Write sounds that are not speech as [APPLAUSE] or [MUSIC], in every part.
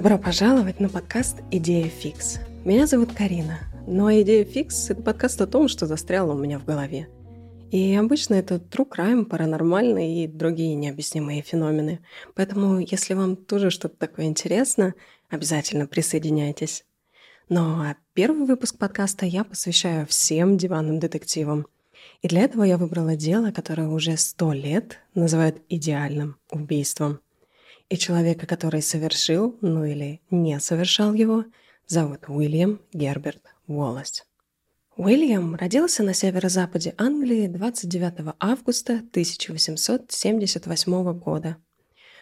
Добро пожаловать на подкаст «Идея фикс». Меня зовут Карина, но «Идея фикс» — это подкаст о том, что застряло у меня в голове. И обычно это true crime, паранормальные и другие необъяснимые феномены. Поэтому, если вам тоже что-то такое интересно, обязательно присоединяйтесь. Ну а первый выпуск подкаста я посвящаю всем диванным детективам. И для этого я выбрала дело, которое уже сто лет называют идеальным убийством – и человека, который совершил, ну или не совершал его, зовут Уильям Герберт Уоллес. Уильям родился на северо-западе Англии 29 августа 1878 года.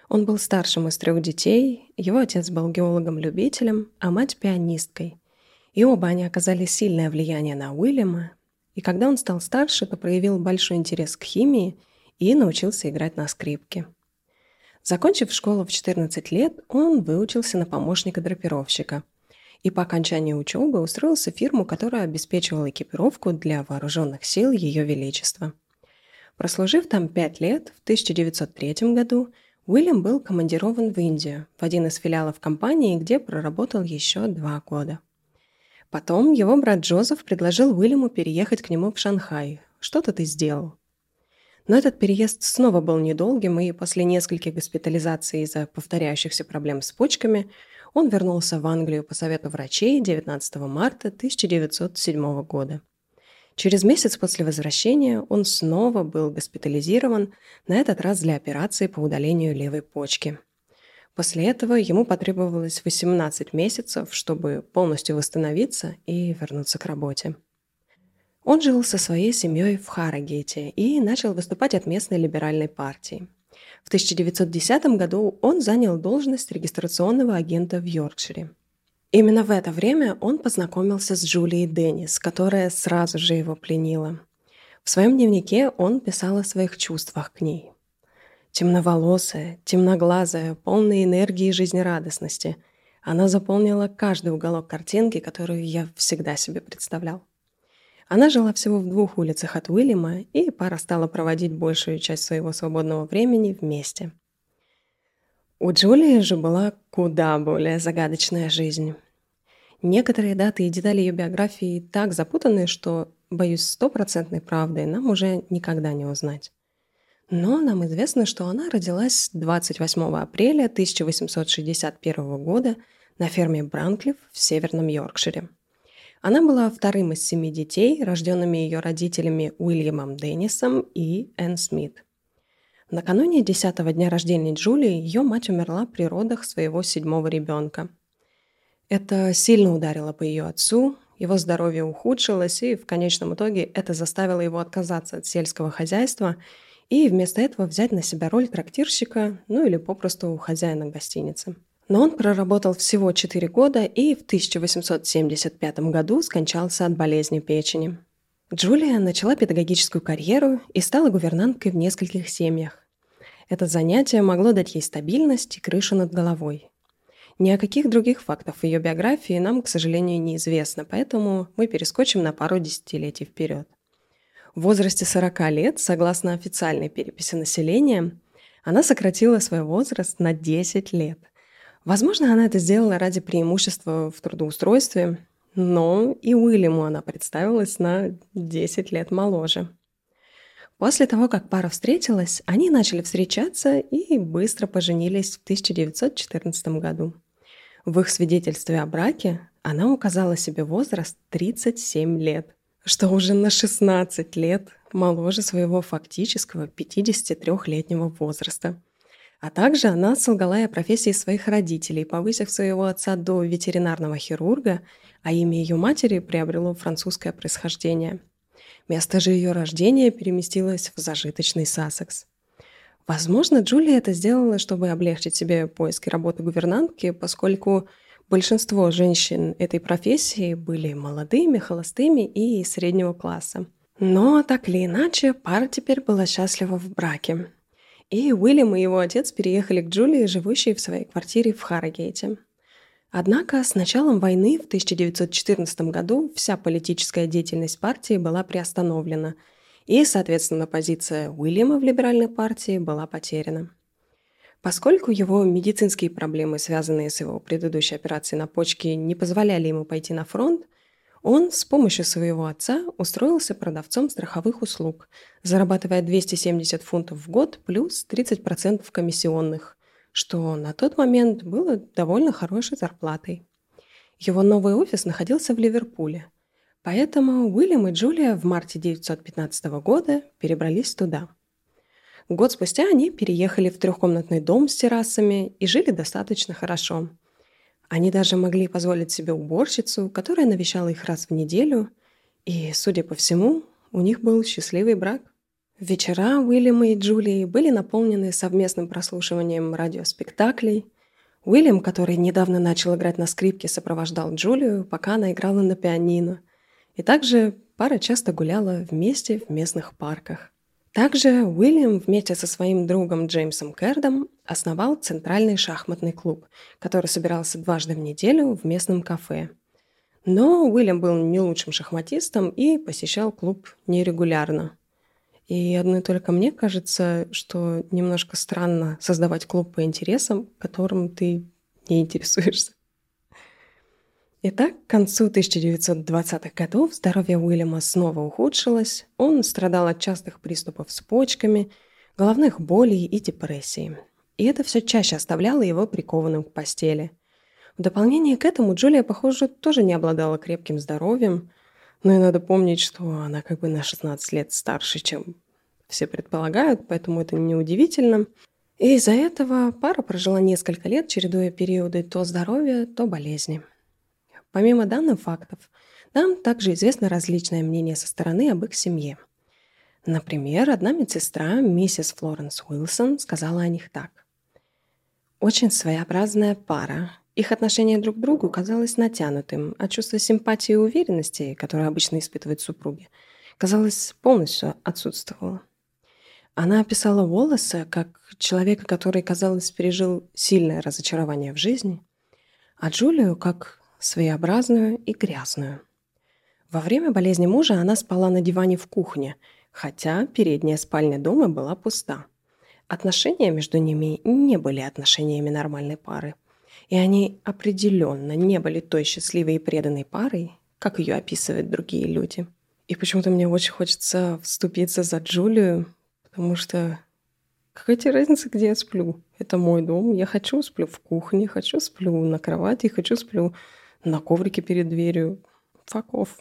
Он был старшим из трех детей, его отец был геологом-любителем, а мать – пианисткой. И оба они оказали сильное влияние на Уильяма, и когда он стал старше, то проявил большой интерес к химии и научился играть на скрипке – Закончив школу в 14 лет, он выучился на помощника драпировщика и по окончании учебы устроился в фирму, которая обеспечивала экипировку для вооруженных сил Ее Величества. Прослужив там пять лет, в 1903 году Уильям был командирован в Индию, в один из филиалов компании, где проработал еще два года. Потом его брат Джозеф предложил Уильяму переехать к нему в Шанхай. «Что-то ты сделал?» Но этот переезд снова был недолгим, и после нескольких госпитализаций из-за повторяющихся проблем с почками он вернулся в Англию по совету врачей 19 марта 1907 года. Через месяц после возвращения он снова был госпитализирован, на этот раз для операции по удалению левой почки. После этого ему потребовалось 18 месяцев, чтобы полностью восстановиться и вернуться к работе. Он жил со своей семьей в Харрогейте и начал выступать от местной либеральной партии. В 1910 году он занял должность регистрационного агента в Йоркшире. Именно в это время он познакомился с Джулией Деннис, которая сразу же его пленила. В своем дневнике он писал о своих чувствах к ней. Темноволосая, темноглазая, полная энергии и жизнерадостности. Она заполнила каждый уголок картинки, которую я всегда себе представлял. Она жила всего в двух улицах от Уильяма, и пара стала проводить большую часть своего свободного времени вместе. У Джулии же была куда более загадочная жизнь. Некоторые даты и детали ее биографии так запутаны, что, боюсь, стопроцентной правдой нам уже никогда не узнать. Но нам известно, что она родилась 28 апреля 1861 года на ферме Бранклифф в Северном Йоркшире. Она была вторым из семи детей, рожденными ее родителями Уильямом Деннисом и Энн Смит. Накануне десятого дня рождения Джулии ее мать умерла при родах своего седьмого ребенка. Это сильно ударило по ее отцу, его здоровье ухудшилось, и в конечном итоге это заставило его отказаться от сельского хозяйства и вместо этого взять на себя роль трактирщика, ну или попросту хозяина гостиницы. Но он проработал всего 4 года и в 1875 году скончался от болезни печени. Джулия начала педагогическую карьеру и стала гувернанткой в нескольких семьях. Это занятие могло дать ей стабильность и крышу над головой. Ни о каких других фактах ее биографии нам, к сожалению, неизвестно, поэтому мы перескочим на пару десятилетий вперед. В возрасте 40 лет, согласно официальной переписи населения, она сократила свой возраст на 10 лет – Возможно, она это сделала ради преимущества в трудоустройстве, но и Уильяму она представилась на 10 лет моложе. После того, как пара встретилась, они начали встречаться и быстро поженились в 1914 году. В их свидетельстве о браке она указала себе возраст 37 лет, что уже на 16 лет моложе своего фактического 53-летнего возраста – а также она солгала и о профессии своих родителей, повысив своего отца до ветеринарного хирурга, а имя ее матери приобрело французское происхождение. Место же ее рождения переместилось в зажиточный Сассекс. Возможно, Джулия это сделала, чтобы облегчить себе поиски работы гувернантки, поскольку большинство женщин этой профессии были молодыми, холостыми и среднего класса. Но так или иначе, пара теперь была счастлива в браке и Уильям и его отец переехали к Джулии, живущей в своей квартире в Харрогейте. Однако с началом войны в 1914 году вся политическая деятельность партии была приостановлена, и, соответственно, позиция Уильяма в либеральной партии была потеряна. Поскольку его медицинские проблемы, связанные с его предыдущей операцией на почке, не позволяли ему пойти на фронт, он с помощью своего отца устроился продавцом страховых услуг, зарабатывая 270 фунтов в год плюс 30% комиссионных, что на тот момент было довольно хорошей зарплатой. Его новый офис находился в Ливерпуле, поэтому Уильям и Джулия в марте 1915 года перебрались туда. Год спустя они переехали в трехкомнатный дом с террасами и жили достаточно хорошо – они даже могли позволить себе уборщицу, которая навещала их раз в неделю, и, судя по всему, у них был счастливый брак. Вечера Уильяма и Джулии были наполнены совместным прослушиванием радиоспектаклей. Уильям, который недавно начал играть на скрипке, сопровождал Джулию, пока она играла на пианино. И также пара часто гуляла вместе в местных парках. Также Уильям вместе со своим другом Джеймсом Кердом основал Центральный шахматный клуб, который собирался дважды в неделю в местном кафе. Но Уильям был не лучшим шахматистом и посещал клуб нерегулярно. И одной только мне кажется, что немножко странно создавать клуб по интересам, которым ты не интересуешься. Итак, к концу 1920-х годов здоровье Уильяма снова ухудшилось, он страдал от частых приступов с почками, головных болей и депрессии. И это все чаще оставляло его прикованным к постели. В дополнение к этому Джулия, похоже, тоже не обладала крепким здоровьем, но и надо помнить, что она как бы на 16 лет старше, чем все предполагают, поэтому это неудивительно. И из-за этого пара прожила несколько лет, чередуя периоды то здоровья, то болезни. Помимо данных фактов, нам также известно различное мнение со стороны об их семье. Например, одна медсестра, миссис Флоренс Уилсон, сказала о них так. «Очень своеобразная пара. Их отношение друг к другу казалось натянутым, а чувство симпатии и уверенности, которое обычно испытывают супруги, казалось, полностью отсутствовало. Она описала Волоса как человека, который, казалось, пережил сильное разочарование в жизни, а Джулию как своеобразную и грязную. Во время болезни мужа она спала на диване в кухне, хотя передняя спальня дома была пуста. Отношения между ними не были отношениями нормальной пары, и они определенно не были той счастливой и преданной парой, как ее описывают другие люди. И почему-то мне очень хочется вступиться за Джулию, потому что какая тебе разница, где я сплю? Это мой дом, я хочу сплю в кухне, хочу сплю на кровати, хочу сплю на коврике перед дверью. Факов.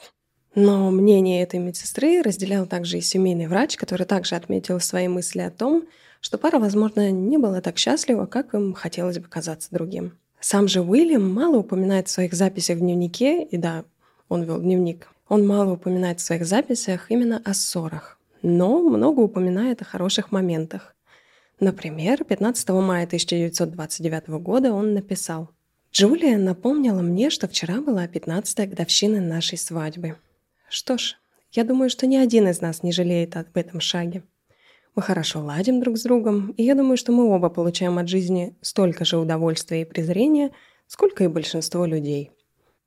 Но мнение этой медсестры разделял также и семейный врач, который также отметил свои мысли о том, что пара, возможно, не была так счастлива, как им хотелось бы казаться другим. Сам же Уильям мало упоминает в своих записях в дневнике, и да, он вел дневник, он мало упоминает в своих записях именно о ссорах, но много упоминает о хороших моментах. Например, 15 мая 1929 года он написал Джулия напомнила мне, что вчера была 15-я годовщина нашей свадьбы. Что ж, я думаю, что ни один из нас не жалеет об этом шаге. Мы хорошо ладим друг с другом, и я думаю, что мы оба получаем от жизни столько же удовольствия и презрения, сколько и большинство людей.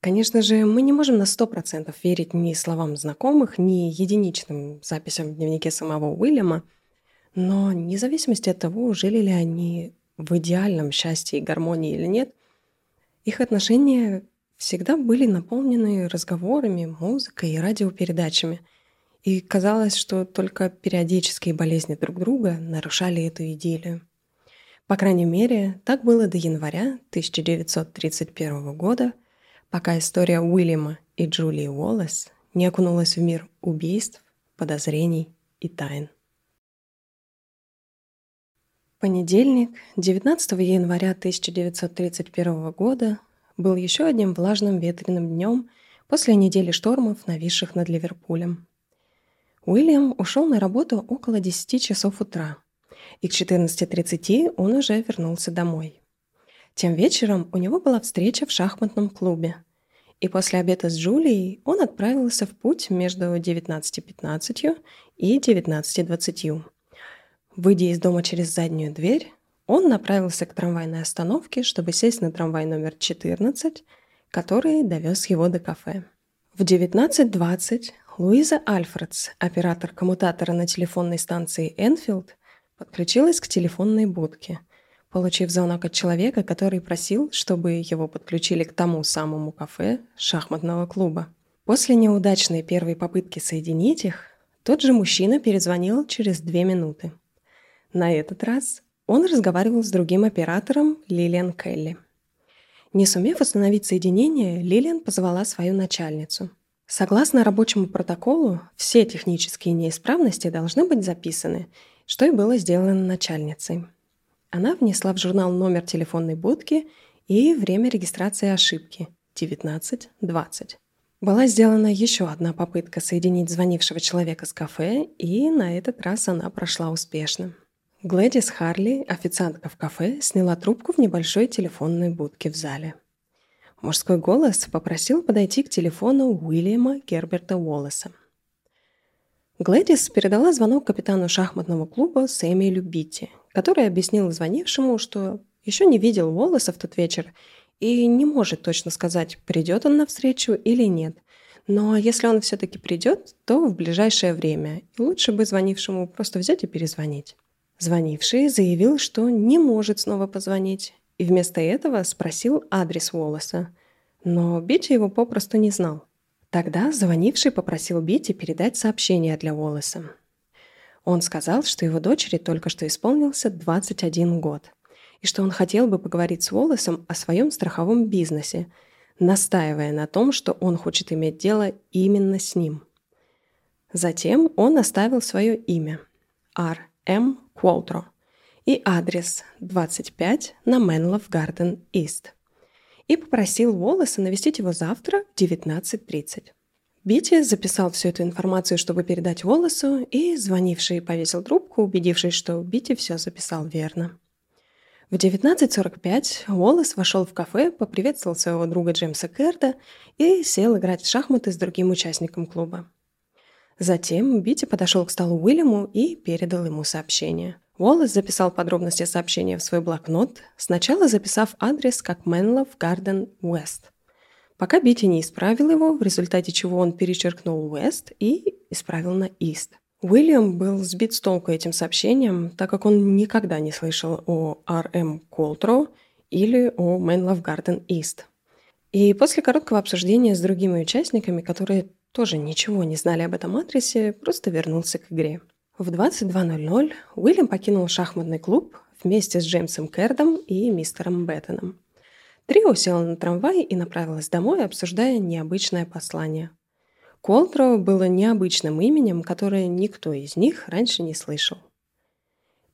Конечно же, мы не можем на 100% верить ни словам знакомых, ни единичным записям в дневнике самого Уильяма, но вне зависимости от того, жили ли они в идеальном счастье и гармонии или нет, их отношения всегда были наполнены разговорами, музыкой и радиопередачами. И казалось, что только периодические болезни друг друга нарушали эту идиллию. По крайней мере, так было до января 1931 года, пока история Уильяма и Джулии Уоллес не окунулась в мир убийств, подозрений и тайн. Понедельник, 19 января 1931 года, был еще одним влажным ветреным днем после недели штормов, нависших над Ливерпулем. Уильям ушел на работу около 10 часов утра, и к 14.30 он уже вернулся домой. Тем вечером у него была встреча в шахматном клубе, и после обеда с Джулией он отправился в путь между 19.15 и 19.20 Выйдя из дома через заднюю дверь, он направился к трамвайной остановке, чтобы сесть на трамвай номер 14, который довез его до кафе. В 19.20 Луиза Альфредс, оператор коммутатора на телефонной станции Энфилд, подключилась к телефонной будке, получив звонок от человека, который просил, чтобы его подключили к тому самому кафе шахматного клуба. После неудачной первой попытки соединить их, тот же мужчина перезвонил через две минуты. На этот раз он разговаривал с другим оператором Лилиан Келли. Не сумев установить соединение, Лилиан позвала свою начальницу. Согласно рабочему протоколу, все технические неисправности должны быть записаны, что и было сделано начальницей. Она внесла в журнал номер телефонной будки и время регистрации ошибки – 19.20. Была сделана еще одна попытка соединить звонившего человека с кафе, и на этот раз она прошла успешно. Глэдис Харли, официантка в кафе, сняла трубку в небольшой телефонной будке в зале. Мужской голос попросил подойти к телефону Уильяма Герберта Уоллеса. Глэдис передала звонок капитану шахматного клуба Сэмюэлю Битти, который объяснил звонившему, что еще не видел Уоллеса в тот вечер и не может точно сказать, придет он на встречу или нет. Но если он все-таки придет, то в ближайшее время, и лучше бы звонившему просто взять и перезвонить. Звонивший заявил, что не может снова позвонить, и вместо этого спросил адрес Уоллеса. Но Битти его попросту не знал. Тогда звонивший попросил Битти передать сообщение для Уоллеса. Он сказал, что его дочери только что исполнился 21 год – и что он хотел бы поговорить с Уоллесом о своем страховом бизнесе, настаивая на том, что он хочет иметь дело именно с ним. Затем он оставил свое имя – Р. Куолтро и адрес 25 на Менлов Гарден Ист и попросил Уоллеса навестить его завтра в 19.30. Бити записал всю эту информацию, чтобы передать Уоллесу, и звонивший повесил трубку, убедившись, что Бити все записал верно. В 19.45 Уоллес вошел в кафе, поприветствовал своего друга Джеймса Керда и сел играть в шахматы с другим участником клуба. Затем Бити подошел к столу Уильяму и передал ему сообщение. Уоллес записал подробности сообщения в свой блокнот, сначала записав адрес как Менлов Гарден Уэст. Пока Бити не исправил его, в результате чего он перечеркнул Уэст и исправил на Ист. Уильям был сбит с толку этим сообщением, так как он никогда не слышал о R.M. Колтро или о Love Garden East. И после короткого обсуждения с другими участниками, которые тоже ничего не знали об этом адресе, просто вернулся к игре. В 22.00 Уильям покинул шахматный клуб вместе с Джеймсом Кердом и мистером Беттоном. Трио села на трамвай и направилась домой, обсуждая необычное послание – Колтроу было необычным именем, которое никто из них раньше не слышал.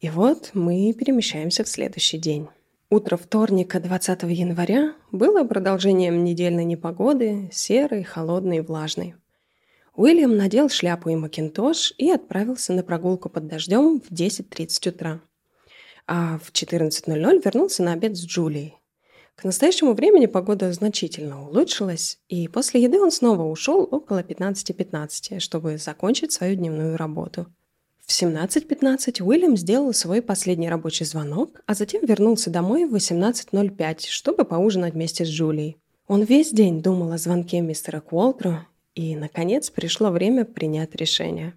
И вот мы перемещаемся в следующий день. Утро вторника, 20 января, было продолжением недельной непогоды, серой, холодной и влажной. Уильям надел шляпу и макинтош и отправился на прогулку под дождем в 10.30 утра. А в 14.00 вернулся на обед с Джулией. К настоящему времени погода значительно улучшилась, и после еды он снова ушел около 15.15, чтобы закончить свою дневную работу. В 17.15 Уильям сделал свой последний рабочий звонок, а затем вернулся домой в 18.05, чтобы поужинать вместе с Джулией. Он весь день думал о звонке мистера Куолтро, и, наконец, пришло время принять решение.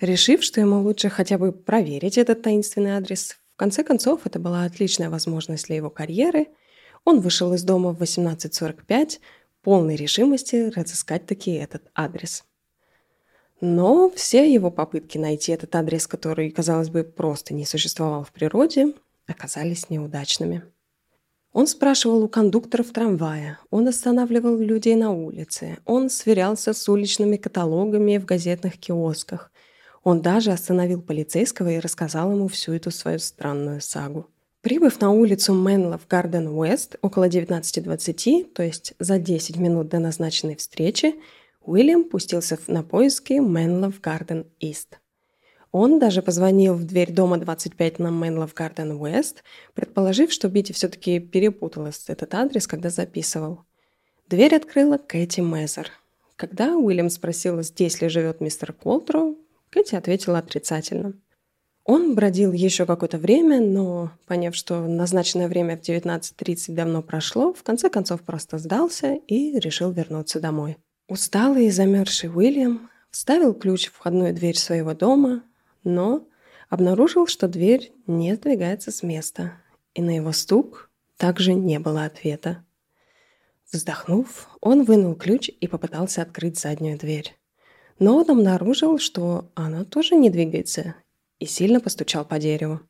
Решив, что ему лучше хотя бы проверить этот таинственный адрес, в конце концов, это была отличная возможность для его карьеры – он вышел из дома в 18.45, полной решимости разыскать таки этот адрес. Но все его попытки найти этот адрес, который, казалось бы, просто не существовал в природе, оказались неудачными. Он спрашивал у кондукторов трамвая, он останавливал людей на улице, он сверялся с уличными каталогами в газетных киосках. Он даже остановил полицейского и рассказал ему всю эту свою странную сагу. Прибыв на улицу Менлов Гарден Уэст около 19.20, то есть за 10 минут до назначенной встречи, Уильям пустился на поиски Менлов Гарден Ист. Он даже позвонил в дверь дома 25 на Менлов Гарден Уэст, предположив, что Бити все-таки перепутала этот адрес, когда записывал. Дверь открыла Кэти Мезер. Когда Уильям спросил, здесь ли живет мистер Колтро, Кэти ответила отрицательно – он бродил еще какое-то время, но, поняв, что назначенное время в 19.30 давно прошло, в конце концов просто сдался и решил вернуться домой. Усталый и замерзший Уильям вставил ключ в входную дверь своего дома, но обнаружил, что дверь не сдвигается с места. и на его стук также не было ответа. Вздохнув, он вынул ключ и попытался открыть заднюю дверь. Но он обнаружил, что она тоже не двигается, и сильно постучал по дереву.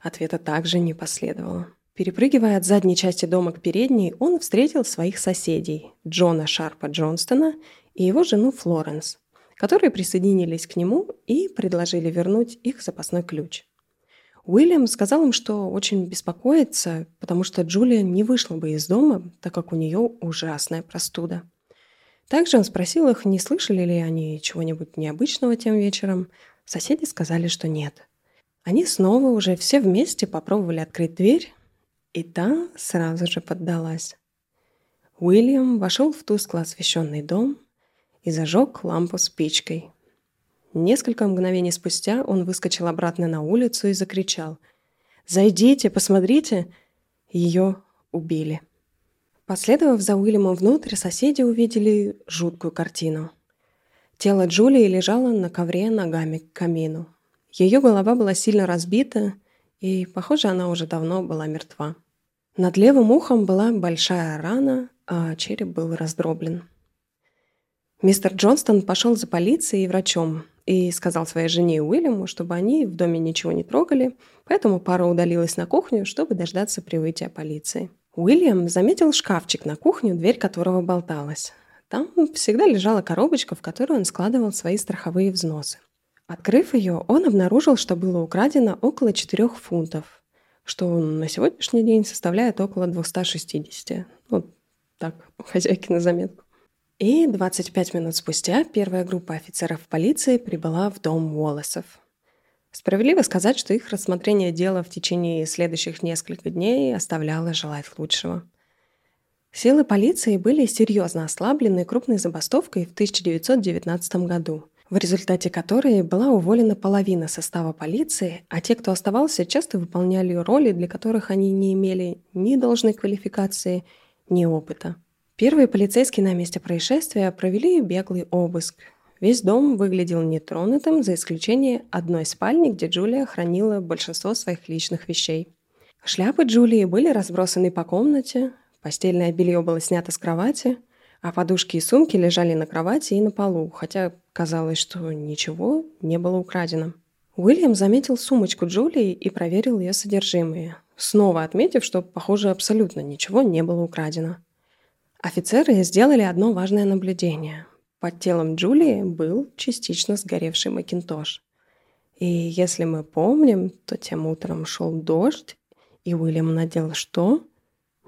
Ответа также не последовало. Перепрыгивая от задней части дома к передней, он встретил своих соседей – Джона Шарпа Джонстона и его жену Флоренс, которые присоединились к нему и предложили вернуть их запасной ключ. Уильям сказал им, что очень беспокоится, потому что Джулия не вышла бы из дома, так как у нее ужасная простуда. Также он спросил их, не слышали ли они чего-нибудь необычного тем вечером. Соседи сказали, что нет. Они снова уже все вместе попробовали открыть дверь, и та сразу же поддалась. Уильям вошел в тускло освещенный дом и зажег лампу спичкой, Несколько мгновений спустя он выскочил обратно на улицу и закричал. «Зайдите, посмотрите!» Ее убили. Последовав за Уильямом внутрь, соседи увидели жуткую картину. Тело Джулии лежало на ковре ногами к камину. Ее голова была сильно разбита, и, похоже, она уже давно была мертва. Над левым ухом была большая рана, а череп был раздроблен. Мистер Джонстон пошел за полицией и врачом, и сказал своей жене Уильяму, чтобы они в доме ничего не трогали, поэтому пара удалилась на кухню, чтобы дождаться прибытия полиции. Уильям заметил шкафчик на кухню, дверь которого болталась. Там всегда лежала коробочка, в которую он складывал свои страховые взносы. Открыв ее, он обнаружил, что было украдено около 4 фунтов, что на сегодняшний день составляет около 260. Ну, так, [LAUGHS] хозяйки на заметку. И 25 минут спустя первая группа офицеров полиции прибыла в дом Уоллесов. Справедливо сказать, что их рассмотрение дела в течение следующих нескольких дней оставляло желать лучшего. Силы полиции были серьезно ослаблены крупной забастовкой в 1919 году, в результате которой была уволена половина состава полиции, а те, кто оставался, часто выполняли роли, для которых они не имели ни должной квалификации, ни опыта. Первые полицейские на месте происшествия провели беглый обыск. Весь дом выглядел нетронутым, за исключением одной спальни, где Джулия хранила большинство своих личных вещей. Шляпы Джулии были разбросаны по комнате, постельное белье было снято с кровати, а подушки и сумки лежали на кровати и на полу, хотя казалось, что ничего не было украдено. Уильям заметил сумочку Джулии и проверил ее содержимое, снова отметив, что, похоже, абсолютно ничего не было украдено. Офицеры сделали одно важное наблюдение. Под телом Джулии был частично сгоревший Макинтош. И если мы помним, то тем утром шел дождь, и Уильям надел что?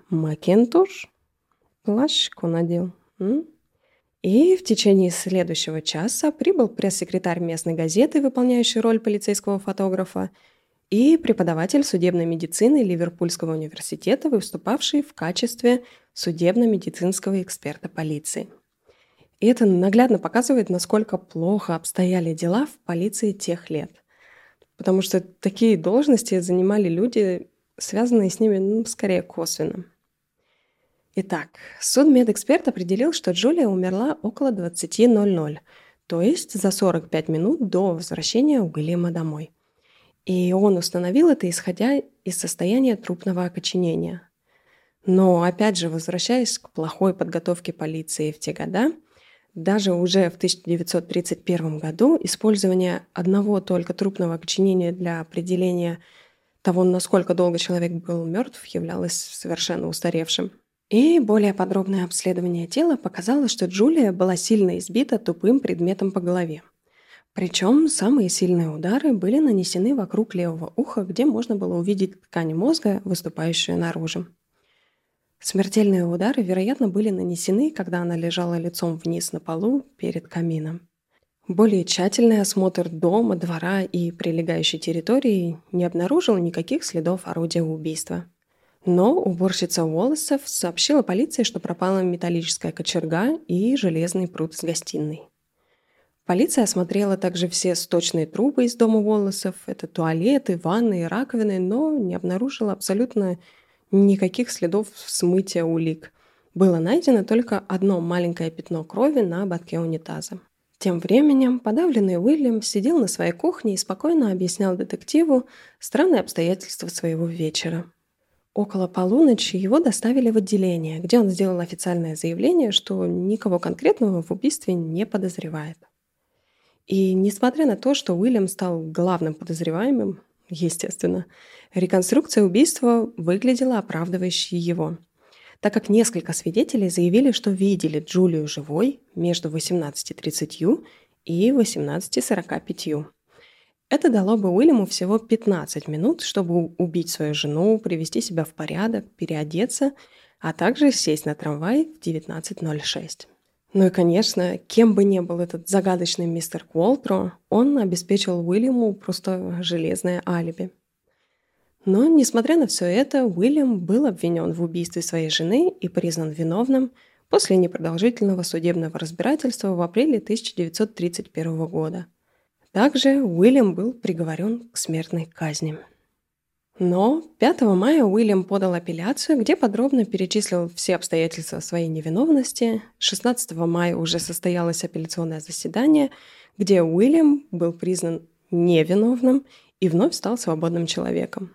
Макинтош? Плащку надел. М? И в течение следующего часа прибыл пресс-секретарь местной газеты, выполняющий роль полицейского фотографа, и преподаватель судебной медицины Ливерпульского университета, выступавший в качестве судебно-медицинского эксперта полиции. И это наглядно показывает, насколько плохо обстояли дела в полиции тех лет. Потому что такие должности занимали люди, связанные с ними, ну, скорее косвенно. Итак, судмедэксперт определил, что Джулия умерла около 20.00, то есть за 45 минут до возвращения Уильяма домой – и он установил это, исходя из состояния трупного окоченения. Но, опять же, возвращаясь к плохой подготовке полиции в те года, даже уже в 1931 году использование одного только трупного окоченения для определения того, насколько долго человек был мертв, являлось совершенно устаревшим. И более подробное обследование тела показало, что Джулия была сильно избита тупым предметом по голове. Причем самые сильные удары были нанесены вокруг левого уха, где можно было увидеть ткань мозга, выступающую наружу. Смертельные удары, вероятно, были нанесены, когда она лежала лицом вниз на полу перед камином. Более тщательный осмотр дома, двора и прилегающей территории не обнаружил никаких следов орудия убийства. Но уборщица Уоллесов сообщила полиции, что пропала металлическая кочерга и железный пруд с гостиной. Полиция осмотрела также все сточные трубы из дома Волосов, это туалеты, ванны и раковины, но не обнаружила абсолютно никаких следов смытия улик. Было найдено только одно маленькое пятно крови на ободке унитаза. Тем временем подавленный Уильям сидел на своей кухне и спокойно объяснял детективу странные обстоятельства своего вечера. Около полуночи его доставили в отделение, где он сделал официальное заявление, что никого конкретного в убийстве не подозревает. И несмотря на то, что Уильям стал главным подозреваемым, естественно, реконструкция убийства выглядела оправдывающей его, так как несколько свидетелей заявили, что видели Джулию живой между 18.30 и 18.45. Это дало бы Уильяму всего 15 минут, чтобы убить свою жену, привести себя в порядок, переодеться, а также сесть на трамвай в 19.06. Ну и, конечно, кем бы ни был этот загадочный мистер Куолтро, он обеспечил Уильяму просто железное алиби. Но, несмотря на все это, Уильям был обвинен в убийстве своей жены и признан виновным после непродолжительного судебного разбирательства в апреле 1931 года – также Уильям был приговорен к смертной казни. Но 5 мая Уильям подал апелляцию, где подробно перечислил все обстоятельства своей невиновности. 16 мая уже состоялось апелляционное заседание, где Уильям был признан невиновным и вновь стал свободным человеком.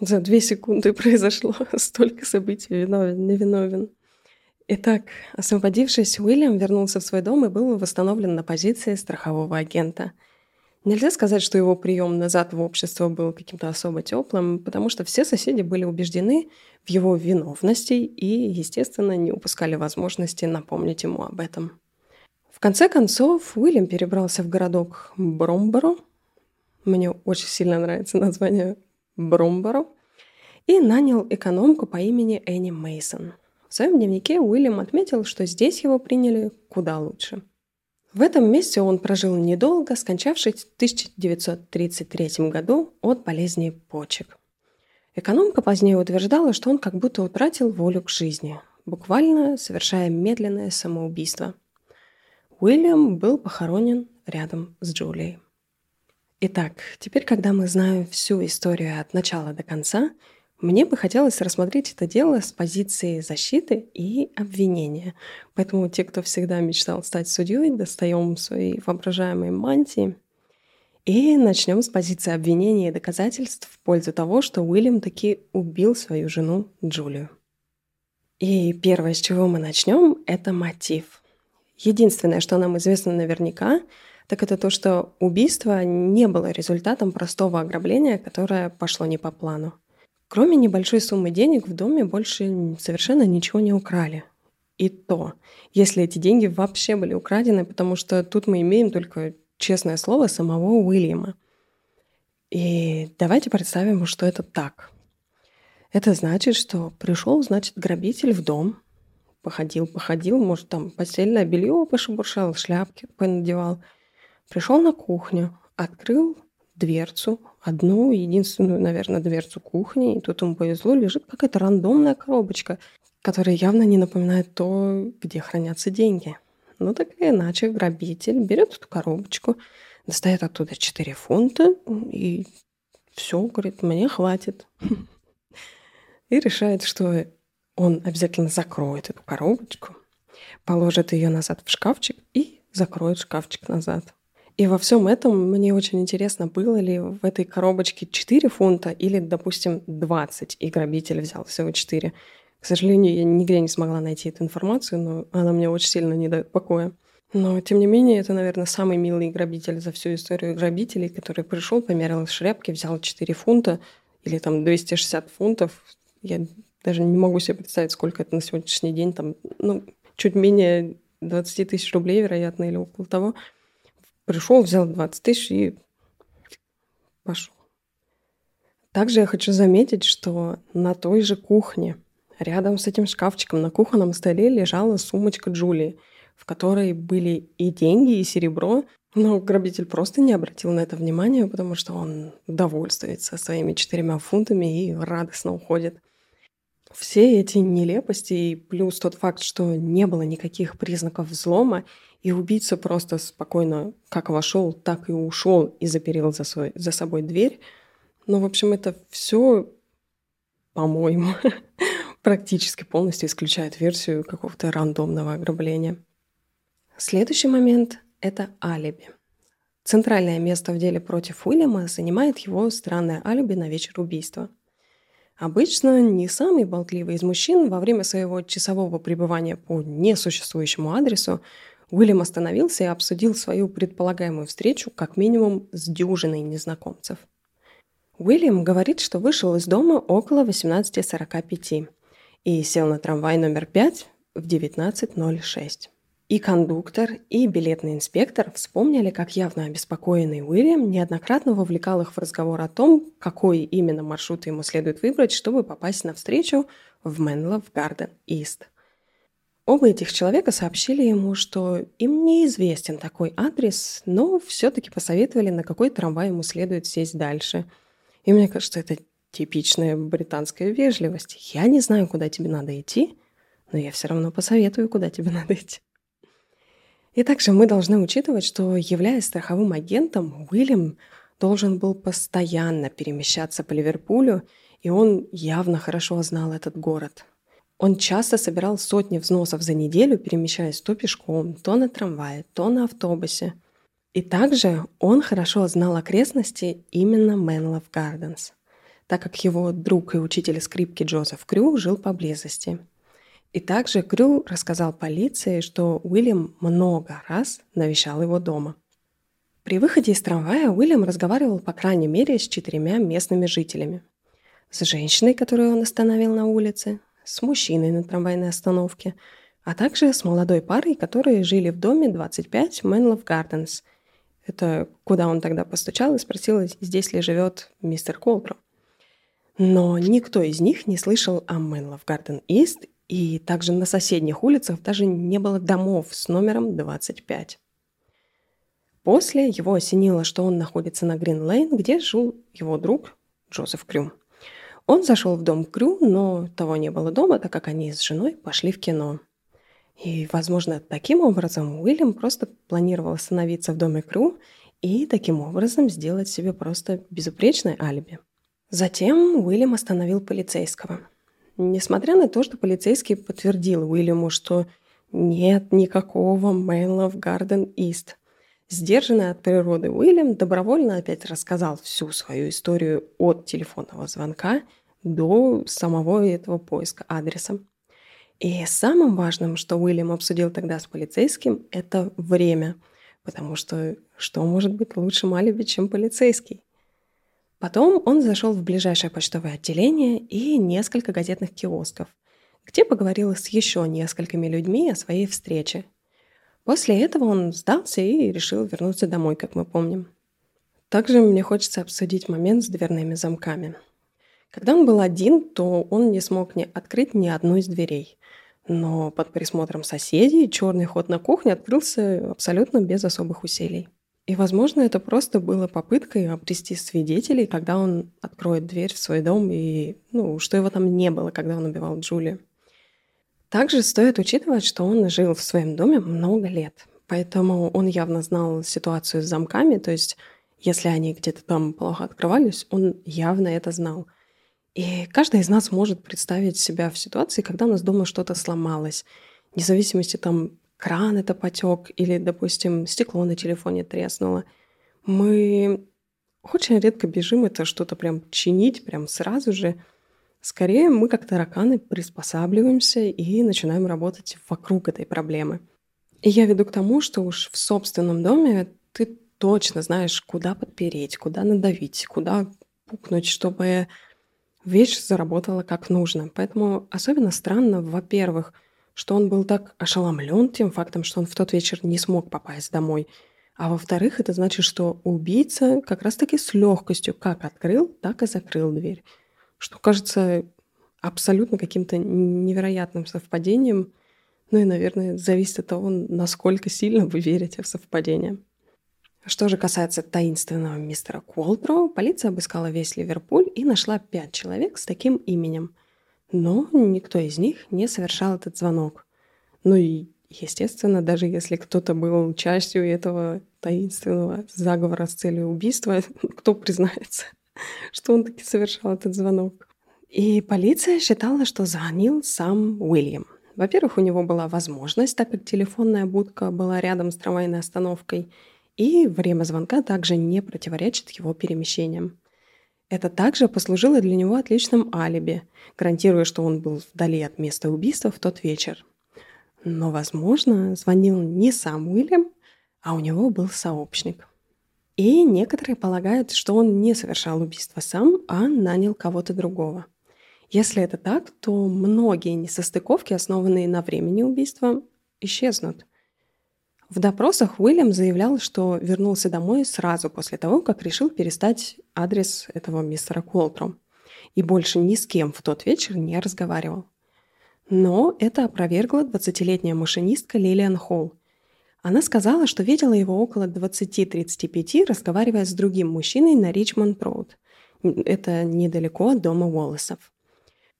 За две секунды [LAUGHS] произошло столько событий, виновен, невиновен. Итак, освободившись, Уильям вернулся в свой дом и был восстановлен на позиции страхового агента – Нельзя сказать, что его прием назад в общество был каким-то особо теплым, потому что все соседи были убеждены в его виновности и, естественно, не упускали возможности напомнить ему об этом. В конце концов, Уильям перебрался в городок Бромборо. Мне очень сильно нравится название Бромборо. И нанял экономку по имени Энни Мейсон. В своем дневнике Уильям отметил, что здесь его приняли куда лучше – в этом месте он прожил недолго, скончавшись в 1933 году от болезни почек. Экономка позднее утверждала, что он как будто утратил волю к жизни, буквально совершая медленное самоубийство. Уильям был похоронен рядом с Джулией. Итак, теперь, когда мы знаем всю историю от начала до конца, мне бы хотелось рассмотреть это дело с позиции защиты и обвинения. Поэтому те, кто всегда мечтал стать судьей, достаем свои воображаемые мантии и начнем с позиции обвинения и доказательств в пользу того, что Уильям таки убил свою жену Джулию. И первое, с чего мы начнем, это мотив. Единственное, что нам известно наверняка, так это то, что убийство не было результатом простого ограбления, которое пошло не по плану. Кроме небольшой суммы денег в доме больше совершенно ничего не украли. И то, если эти деньги вообще были украдены, потому что тут мы имеем только честное слово самого Уильяма. И давайте представим, что это так. Это значит, что пришел, значит, грабитель в дом, походил, походил, может, там постельное белье пошебуршал, шляпки понадевал. Пришел на кухню, открыл дверцу, одну единственную, наверное, дверцу кухни, и тут ему повезло, лежит какая-то рандомная коробочка, которая явно не напоминает то, где хранятся деньги. Ну так или иначе, грабитель берет эту коробочку, достает оттуда 4 фунта и все, говорит, мне хватит. [LAUGHS] И решает, что он обязательно закроет эту коробочку, положит ее назад в шкафчик и закроет шкафчик назад. И во всем этом мне очень интересно, было ли в этой коробочке 4 фунта или, допустим, 20, и грабитель взял всего 4. К сожалению, я нигде не смогла найти эту информацию, но она мне очень сильно не дает покоя. Но, тем не менее, это, наверное, самый милый грабитель за всю историю грабителей, который пришел, померил шляпки, взял 4 фунта или там 260 фунтов. Я даже не могу себе представить, сколько это на сегодняшний день. Там, ну, чуть менее 20 тысяч рублей, вероятно, или около того – Пришел, взял 20 тысяч и пошел. Также я хочу заметить, что на той же кухне, рядом с этим шкафчиком, на кухонном столе лежала сумочка Джулии, в которой были и деньги, и серебро, но грабитель просто не обратил на это внимания, потому что он довольствуется своими четырьмя фунтами и радостно уходит. Все эти нелепости и плюс тот факт, что не было никаких признаков взлома, и убийца просто спокойно как вошел, так и ушел и заперел за, свой, за собой дверь. Ну, в общем, это все, по-моему, [LAUGHS] практически полностью исключает версию какого-то рандомного ограбления. Следующий момент – это алиби. Центральное место в деле против Уильяма занимает его странное алиби на вечер убийства. Обычно не самый болтливый из мужчин во время своего часового пребывания по несуществующему адресу Уильям остановился и обсудил свою предполагаемую встречу как минимум с дюжиной незнакомцев. Уильям говорит, что вышел из дома около 18.45 и сел на трамвай номер 5 в 19.06. И кондуктор, и билетный инспектор вспомнили, как явно обеспокоенный Уильям неоднократно вовлекал их в разговор о том, какой именно маршрут ему следует выбрать, чтобы попасть на встречу в Менлов Гарден Ист. Оба этих человека сообщили ему, что им неизвестен такой адрес, но все-таки посоветовали, на какой трамвай ему следует сесть дальше. И мне кажется, это типичная британская вежливость. Я не знаю, куда тебе надо идти, но я все равно посоветую, куда тебе [LAUGHS] надо идти. И также мы должны учитывать, что, являясь страховым агентом, Уильям должен был постоянно перемещаться по Ливерпулю, и он явно хорошо знал этот город. Он часто собирал сотни взносов за неделю, перемещаясь то пешком, то на трамвае, то на автобусе. И также он хорошо знал окрестности именно Мэнлов Гарденс, так как его друг и учитель скрипки Джозеф Крю жил поблизости – и также Крю рассказал полиции, что Уильям много раз навещал его дома. При выходе из трамвая Уильям разговаривал по крайней мере с четырьмя местными жителями. С женщиной, которую он остановил на улице, с мужчиной на трамвайной остановке, а также с молодой парой, которые жили в доме 25 Мэнлов Гарденс. Это куда он тогда постучал и спросил, здесь ли живет мистер Колтро. Но никто из них не слышал о Мэнлов Гарден Ист и также на соседних улицах даже не было домов с номером 25. После его осенило, что он находится на Грин-Лейн, где жил его друг Джозеф Крю. Он зашел в дом Крю, но того не было дома, так как они с женой пошли в кино. И, возможно, таким образом Уильям просто планировал остановиться в доме Крю и таким образом сделать себе просто безупречное алиби. Затем Уильям остановил полицейского – Несмотря на то, что полицейский подтвердил Уильяму, что нет никакого мейла в Гарден Ист. Сдержанный от природы Уильям добровольно опять рассказал всю свою историю от телефонного звонка до самого этого поиска адреса. И самым важным, что Уильям обсудил тогда с полицейским, это время. Потому что что может быть лучше алиби, чем полицейский? Потом он зашел в ближайшее почтовое отделение и несколько газетных киосков, где поговорил с еще несколькими людьми о своей встрече. После этого он сдался и решил вернуться домой, как мы помним. Также мне хочется обсудить момент с дверными замками. Когда он был один, то он не смог не открыть ни одну из дверей. Но под присмотром соседей черный ход на кухне открылся абсолютно без особых усилий. И, возможно, это просто было попыткой обрести свидетелей, когда он откроет дверь в свой дом, и, ну, что его там не было, когда он убивал Джули. Также стоит учитывать, что он жил в своем доме много лет, поэтому он явно знал ситуацию с замками, то есть если они где-то там плохо открывались, он явно это знал. И каждый из нас может представить себя в ситуации, когда у нас дома что-то сломалось, вне зависимости там кран это потек или, допустим, стекло на телефоне треснуло. Мы очень редко бежим это что-то прям чинить прям сразу же. Скорее мы как тараканы приспосабливаемся и начинаем работать вокруг этой проблемы. И я веду к тому, что уж в собственном доме ты точно знаешь, куда подпереть, куда надавить, куда пукнуть, чтобы вещь заработала как нужно. Поэтому особенно странно, во-первых, что он был так ошеломлен тем фактом, что он в тот вечер не смог попасть домой. А во-вторых, это значит, что убийца как раз-таки с легкостью как открыл, так и закрыл дверь. Что кажется абсолютно каким-то невероятным совпадением. Ну и, наверное, зависит от того, насколько сильно вы верите в совпадение. Что же касается таинственного мистера Куолтро, полиция обыскала весь Ливерпуль и нашла пять человек с таким именем – но никто из них не совершал этот звонок. Ну и, естественно, даже если кто-то был частью этого таинственного заговора с целью убийства, [LAUGHS] кто признается, [LAUGHS] что он таки совершал этот звонок. И полиция считала, что звонил сам Уильям. Во-первых, у него была возможность, так как телефонная будка была рядом с трамвайной остановкой, и время звонка также не противоречит его перемещениям. Это также послужило для него отличным алиби, гарантируя, что он был вдали от места убийства в тот вечер. Но, возможно, звонил не сам Уильям, а у него был сообщник. И некоторые полагают, что он не совершал убийство сам, а нанял кого-то другого. Если это так, то многие несостыковки, основанные на времени убийства, исчезнут. В допросах Уильям заявлял, что вернулся домой сразу после того, как решил перестать адрес этого мистера Колтру и больше ни с кем в тот вечер не разговаривал. Но это опровергла 20-летняя машинистка Лилиан Холл. Она сказала, что видела его около 20-35, разговаривая с другим мужчиной на Ричмонд-Роуд. Это недалеко от дома Уоллесов.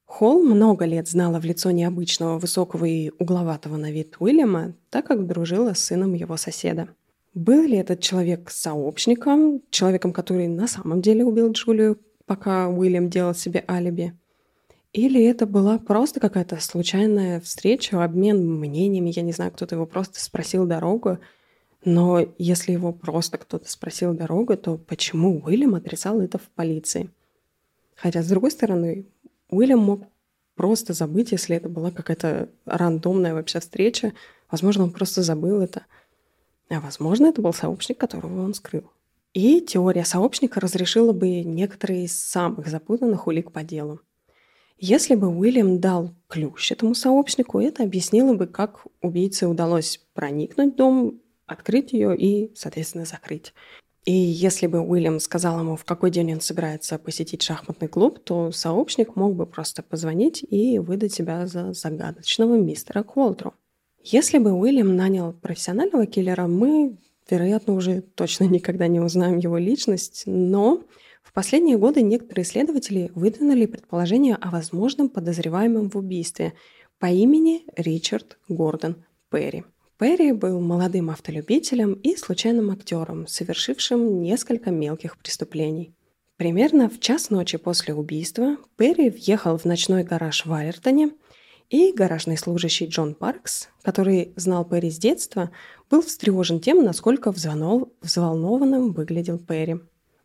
Холл много лет знала в лицо необычного высокого и угловатого на вид Уильяма, так как дружила с сыном его соседа. Был ли этот человек сообщником, человеком, который на самом деле убил Джулию, пока Уильям делал себе алиби? Или это была просто какая-то случайная встреча, обмен мнениями, я не знаю, кто-то его просто спросил дорогу. Но если его просто кто-то спросил дорогу, то почему Уильям отрицал это в полиции? Хотя, с другой стороны, Уильям мог просто забыть, если это была какая-то рандомная вообще встреча. Возможно, он просто забыл это. А возможно, это был сообщник, которого он скрыл. И теория сообщника разрешила бы некоторые из самых запутанных улик по делу. Если бы Уильям дал ключ этому сообщнику, это объяснило бы, как убийце удалось проникнуть в дом, открыть ее и, соответственно, закрыть. И если бы Уильям сказал ему, в какой день он собирается посетить шахматный клуб, то сообщник мог бы просто позвонить и выдать себя за загадочного мистера Кволтру. Если бы Уильям нанял профессионального киллера, мы, вероятно, уже точно [LAUGHS] никогда не узнаем его личность, но в последние годы некоторые исследователи выдвинули предположение о возможном подозреваемом в убийстве по имени Ричард Гордон Перри. Перри был молодым автолюбителем и случайным актером, совершившим несколько мелких преступлений. Примерно в час ночи после убийства Перри въехал в ночной гараж в Айртоне, и гаражный служащий Джон Паркс, который знал Перри с детства, был встревожен тем, насколько взволнованным выглядел Перри.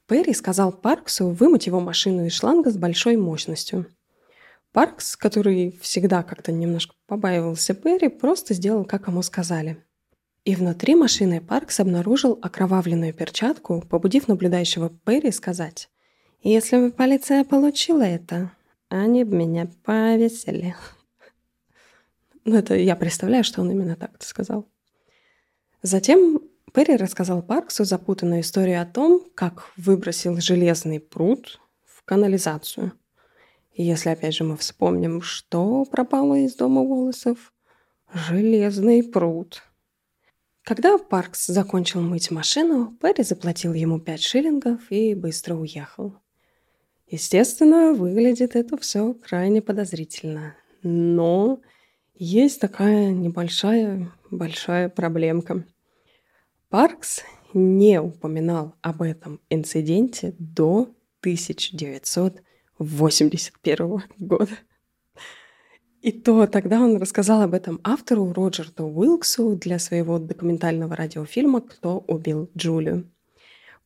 Перри сказал Парксу вымыть его машину из шланга с большой мощностью – Паркс, который всегда как-то немножко побаивался Перри, просто сделал, как ему сказали. И внутри машины Паркс обнаружил окровавленную перчатку, побудив наблюдающего Перри сказать «Если бы полиция получила это, они бы меня повесили». [LAUGHS] Ну, это я представляю, что он именно так сказал. Затем Перри рассказал Парксу запутанную историю о том, как выбросил железный пруд в канализацию – и если опять же мы вспомним, что пропало из дома волосов, железный пруд. Когда Паркс закончил мыть машину, Перри заплатил ему пять шиллингов и быстро уехал. Естественно, выглядит это все крайне подозрительно. Но есть такая небольшая, большая проблемка. Паркс не упоминал об этом инциденте до 1900 81 года. И то тогда он рассказал об этом автору Роджерту Уилксу для своего документального радиофильма «Кто убил Джулию».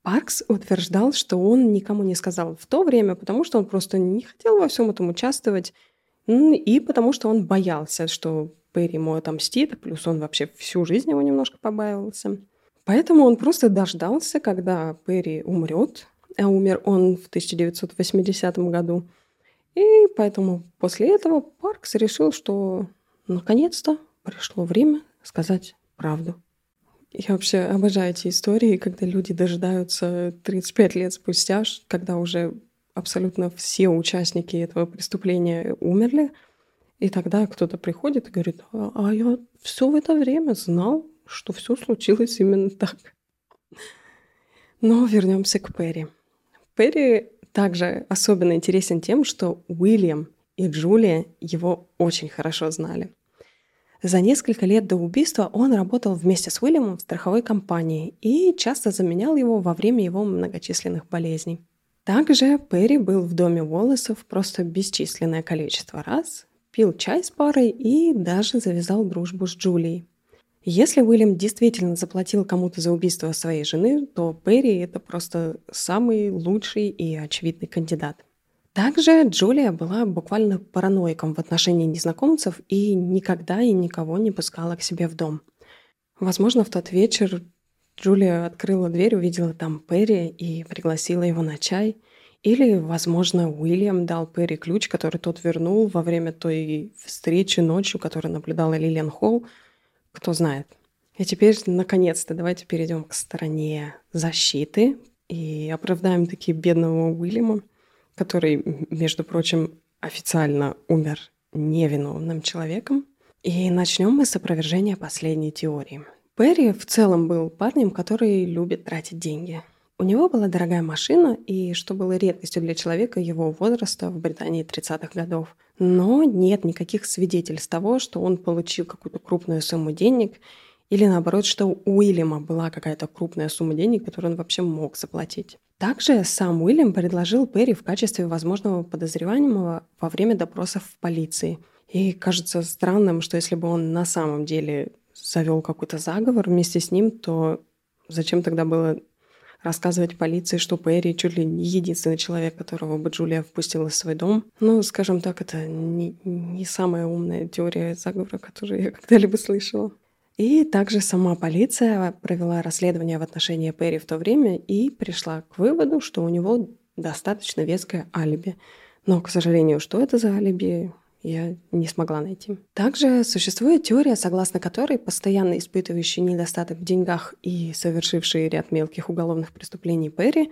Паркс утверждал, что он никому не сказал в то время, потому что он просто не хотел во всем этом участвовать, и потому что он боялся, что Перри ему отомстит, плюс он вообще всю жизнь его немножко побаивался. Поэтому он просто дождался, когда Перри умрет, а умер он в 1980 году. И поэтому после этого Паркс решил, что наконец-то пришло время сказать правду. Я вообще обожаю эти истории, когда люди дожидаются 35 лет спустя, когда уже абсолютно все участники этого преступления умерли. И тогда кто-то приходит и говорит, а, а я все в это время знал, что все случилось именно так. Но вернемся к Перри. Перри также особенно интересен тем, что Уильям и Джулия его очень хорошо знали. За несколько лет до убийства он работал вместе с Уильямом в страховой компании и часто заменял его во время его многочисленных болезней. Также Перри был в доме Уоллесов просто бесчисленное количество раз, пил чай с парой и даже завязал дружбу с Джулией. Если Уильям действительно заплатил кому-то за убийство своей жены, то Перри — это просто самый лучший и очевидный кандидат. Также Джулия была буквально параноиком в отношении незнакомцев и никогда и никого не пускала к себе в дом. Возможно, в тот вечер Джулия открыла дверь, увидела там Перри и пригласила его на чай. Или, возможно, Уильям дал Перри ключ, который тот вернул во время той встречи ночью, которую наблюдала Лилиан Холл, кто знает. И теперь, наконец-то, давайте перейдем к стороне защиты и оправдаем таки бедного Уильяма, который, между прочим, официально умер невиновным человеком. И начнем мы с опровержения последней теории. Перри в целом был парнем, который любит тратить деньги. У него была дорогая машина, и что было редкостью для человека его возраста в Британии 30-х годов – но нет никаких свидетельств того, что он получил какую-то крупную сумму денег или наоборот, что у Уильяма была какая-то крупная сумма денег, которую он вообще мог заплатить. Также сам Уильям предложил Перри в качестве возможного подозреваемого во время допросов в полиции. И кажется странным, что если бы он на самом деле завел какой-то заговор вместе с ним, то зачем тогда было рассказывать полиции, что Перри чуть ли не единственный человек, которого бы Джулия впустила в свой дом. Ну, скажем так, это не, не самая умная теория заговора, которую я когда-либо слышала. И также сама полиция провела расследование в отношении Перри в то время и пришла к выводу, что у него достаточно веское алиби. Но, к сожалению, что это за алиби, я не смогла найти. Также существует теория, согласно которой постоянно испытывающий недостаток в деньгах и совершивший ряд мелких уголовных преступлений Перри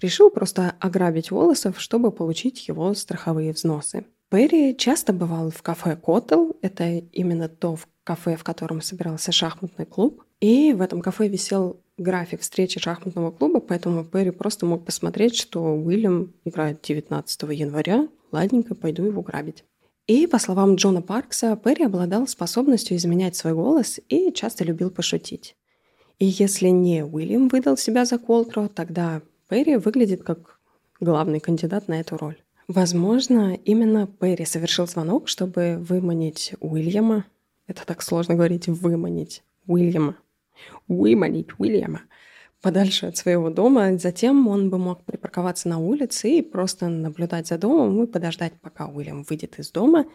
решил просто ограбить Волосов, чтобы получить его страховые взносы. Перри часто бывал в кафе «Коттл», это именно то кафе, в котором собирался шахматный клуб, и в этом кафе висел график встречи шахматного клуба, поэтому Перри просто мог посмотреть, что Уильям играет 19 января, ладненько, пойду его грабить. И, по словам Джона Паркса, Перри обладал способностью изменять свой голос и часто любил пошутить. И если не Уильям выдал себя за Колтро, тогда Перри выглядит как главный кандидат на эту роль. Возможно, именно Перри совершил звонок, чтобы выманить Уильяма. Это так сложно говорить «выманить» Уильяма. Выманить Уильяма подальше от своего дома. Затем он бы мог припарковаться на улице и просто наблюдать за домом и подождать, пока Уильям выйдет из дома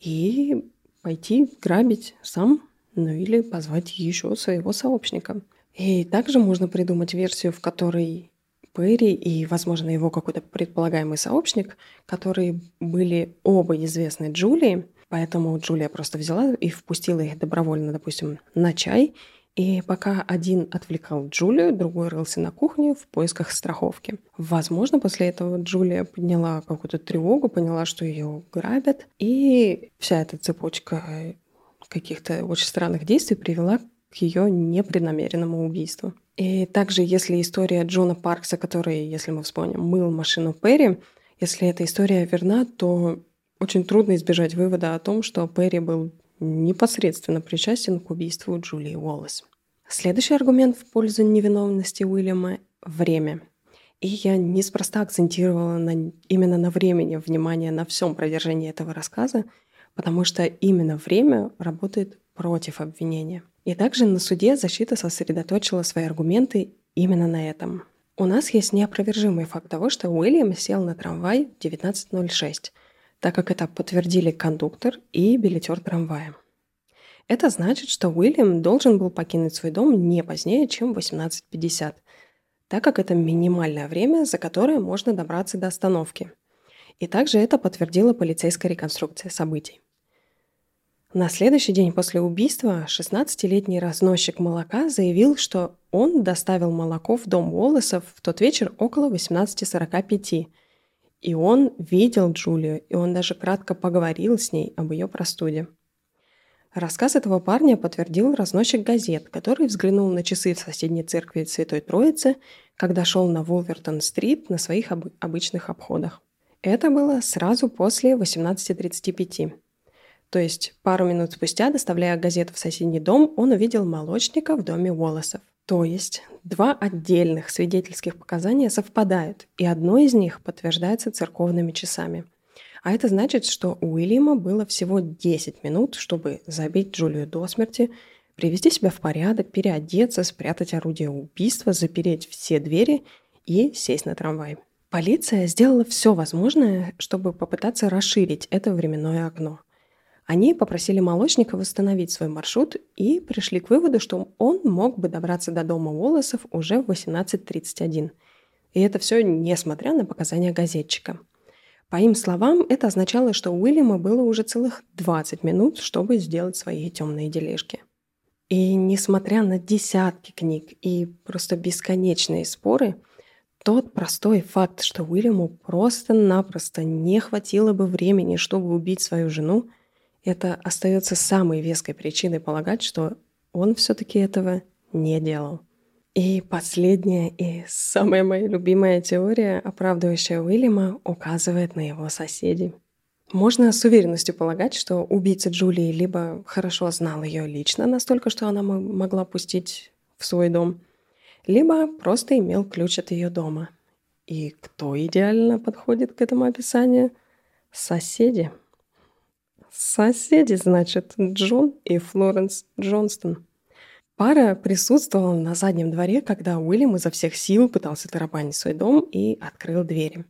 и пойти грабить сам, ну или позвать еще своего сообщника. И также можно придумать версию, в которой Перри и, возможно, его какой-то предполагаемый сообщник, которые были оба известны Джулии, поэтому Джулия просто взяла и впустила их добровольно, допустим, на чай, и пока один отвлекал Джулию, другой рылся на кухне в поисках страховки. Возможно, после этого Джулия подняла какую-то тревогу, поняла, что ее грабят, и вся эта цепочка каких-то очень странных действий привела к ее непреднамеренному убийству. И также, если история Джона Паркса, который, если мы вспомним, мыл машину Перри, если эта история верна, то очень трудно избежать вывода о том, что Перри был непосредственно причастен к убийству Джулии Уоллес. Следующий аргумент в пользу невиновности Уильяма – время. И я неспроста акцентировала на, именно на времени внимание на всем продержании этого рассказа, потому что именно время работает против обвинения. И также на суде защита сосредоточила свои аргументы именно на этом. У нас есть неопровержимый факт того, что Уильям сел на трамвай в 19.06, так как это подтвердили кондуктор и билетер трамвая. Это значит, что Уильям должен был покинуть свой дом не позднее, чем в 18.50, так как это минимальное время, за которое можно добраться до остановки. И также это подтвердила полицейская реконструкция событий. На следующий день после убийства 16-летний разносчик молока заявил, что он доставил молоко в дом Уоллесов в тот вечер около 18.45, и он видел Джулию, и он даже кратко поговорил с ней об ее простуде. Рассказ этого парня подтвердил разносчик газет, который взглянул на часы в соседней церкви Святой Троицы, когда шел на Вулвертон-стрит на своих об- обычных обходах. Это было сразу после 18.35. То есть пару минут спустя, доставляя газету в соседний дом, он увидел молочника в доме Уоллесов. То есть два отдельных свидетельских показания совпадают, и одно из них подтверждается церковными часами. А это значит, что у Уильяма было всего 10 минут, чтобы забить Джулию до смерти, привести себя в порядок, переодеться, спрятать орудие убийства, запереть все двери и сесть на трамвай. Полиция сделала все возможное, чтобы попытаться расширить это временное окно. Они попросили молочника восстановить свой маршрут и пришли к выводу, что он мог бы добраться до дома Волосов уже в 18.31. И это все несмотря на показания газетчика. По им словам, это означало, что у Уильяма было уже целых 20 минут, чтобы сделать свои темные дележки. И несмотря на десятки книг и просто бесконечные споры – тот простой факт, что Уильяму просто-напросто не хватило бы времени, чтобы убить свою жену, это остается самой веской причиной полагать, что он все-таки этого не делал. И последняя и самая моя любимая теория, оправдывающая Уильяма, указывает на его соседей. Можно с уверенностью полагать, что убийца Джулии либо хорошо знал ее лично настолько, что она могла пустить в свой дом – либо просто имел ключ от ее дома. И кто идеально подходит к этому описанию? Соседи. Соседи, значит, Джон и Флоренс Джонстон. Пара присутствовала на заднем дворе, когда Уильям изо всех сил пытался тарабанить свой дом и открыл двери.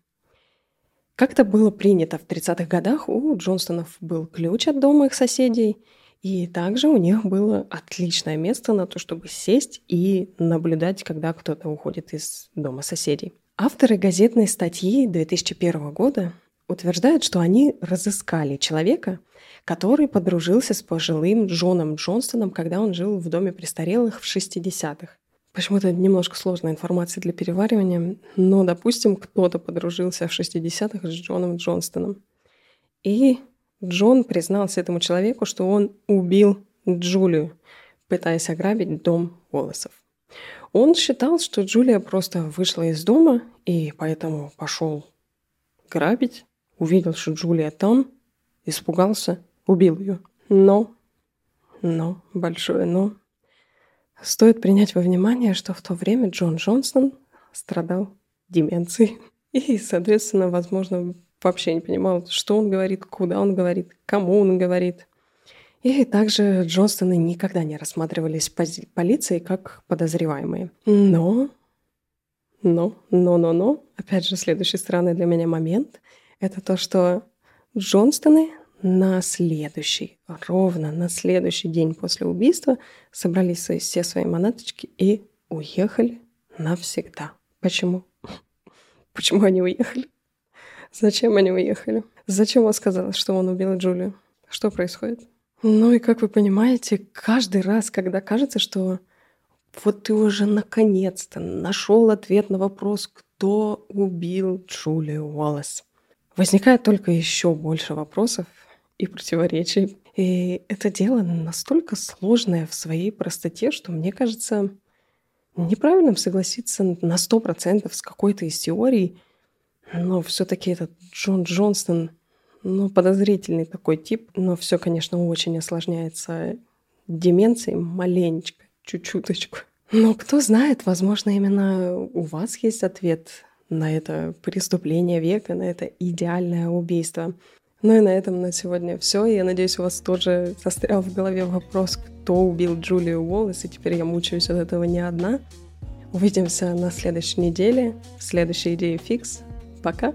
Как это было принято в 30-х годах, у Джонстонов был ключ от дома их соседей – и также у них было отличное место на то, чтобы сесть и наблюдать, когда кто-то уходит из дома соседей. Авторы газетной статьи 2001 года утверждают, что они разыскали человека, который подружился с пожилым Джоном Джонстоном, когда он жил в доме престарелых в 60-х. Почему-то немножко сложная информация для переваривания, но, допустим, кто-то подружился в 60-х с Джоном Джонстоном. И Джон признался этому человеку, что он убил Джулию, пытаясь ограбить дом Волосов. Он считал, что Джулия просто вышла из дома и поэтому пошел грабить, увидел, что Джулия там, испугался, убил ее. Но, но, большое но, стоит принять во внимание, что в то время Джон Джонсон страдал деменцией. И, соответственно, возможно, вообще не понимал, что он говорит, куда он говорит, кому он говорит. И также Джонстоны никогда не рассматривались полицией как подозреваемые. Но, но, но, но, но, опять же, следующий странный для меня момент, это то, что Джонстоны на следующий, ровно на следующий день после убийства собрались все свои манаточки и уехали навсегда. Почему? [LAUGHS] Почему они уехали? Зачем они уехали? Зачем он сказал, что он убил Джулию? Что происходит? Ну и как вы понимаете, каждый раз, когда кажется, что вот ты уже наконец-то нашел ответ на вопрос, кто убил Джулию Уоллес, возникает только еще больше вопросов и противоречий. И это дело настолько сложное в своей простоте, что мне кажется неправильным согласиться на сто процентов с какой-то из теорий, но все-таки этот Джон Джонстон, ну, подозрительный такой тип, но все, конечно, очень осложняется деменцией маленечко, чуть-чуточку. Но кто знает, возможно, именно у вас есть ответ на это преступление века, на это идеальное убийство. Ну и на этом на сегодня все. Я надеюсь, у вас тоже застрял в голове вопрос, кто убил Джулию Уоллес, и теперь я мучаюсь от этого не одна. Увидимся на следующей неделе в следующей идее фикс. Пока!